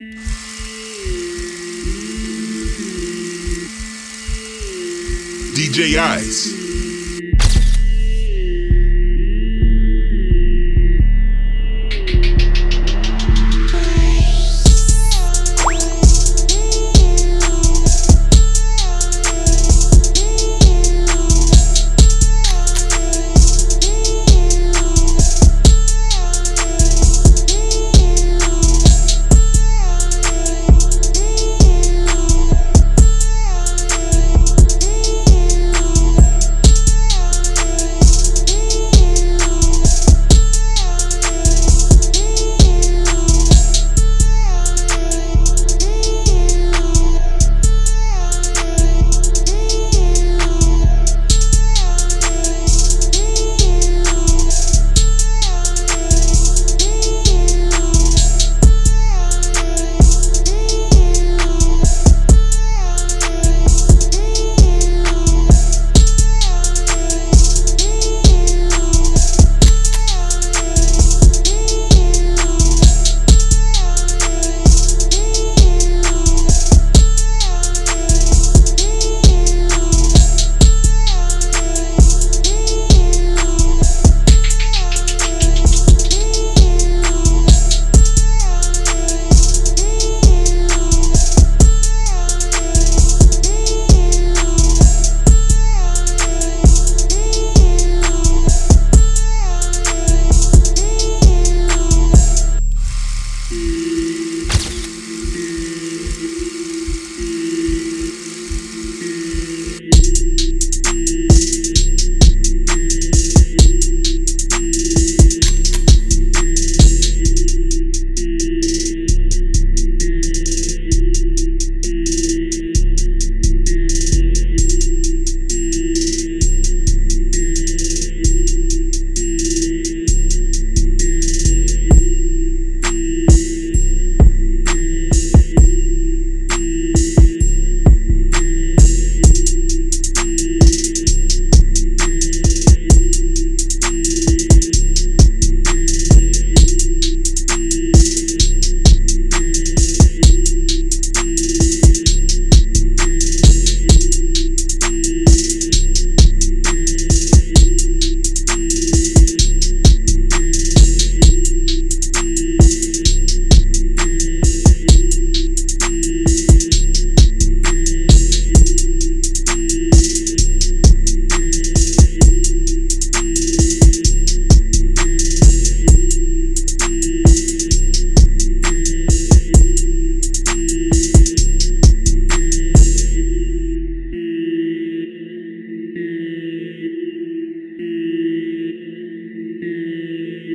DJ Ice.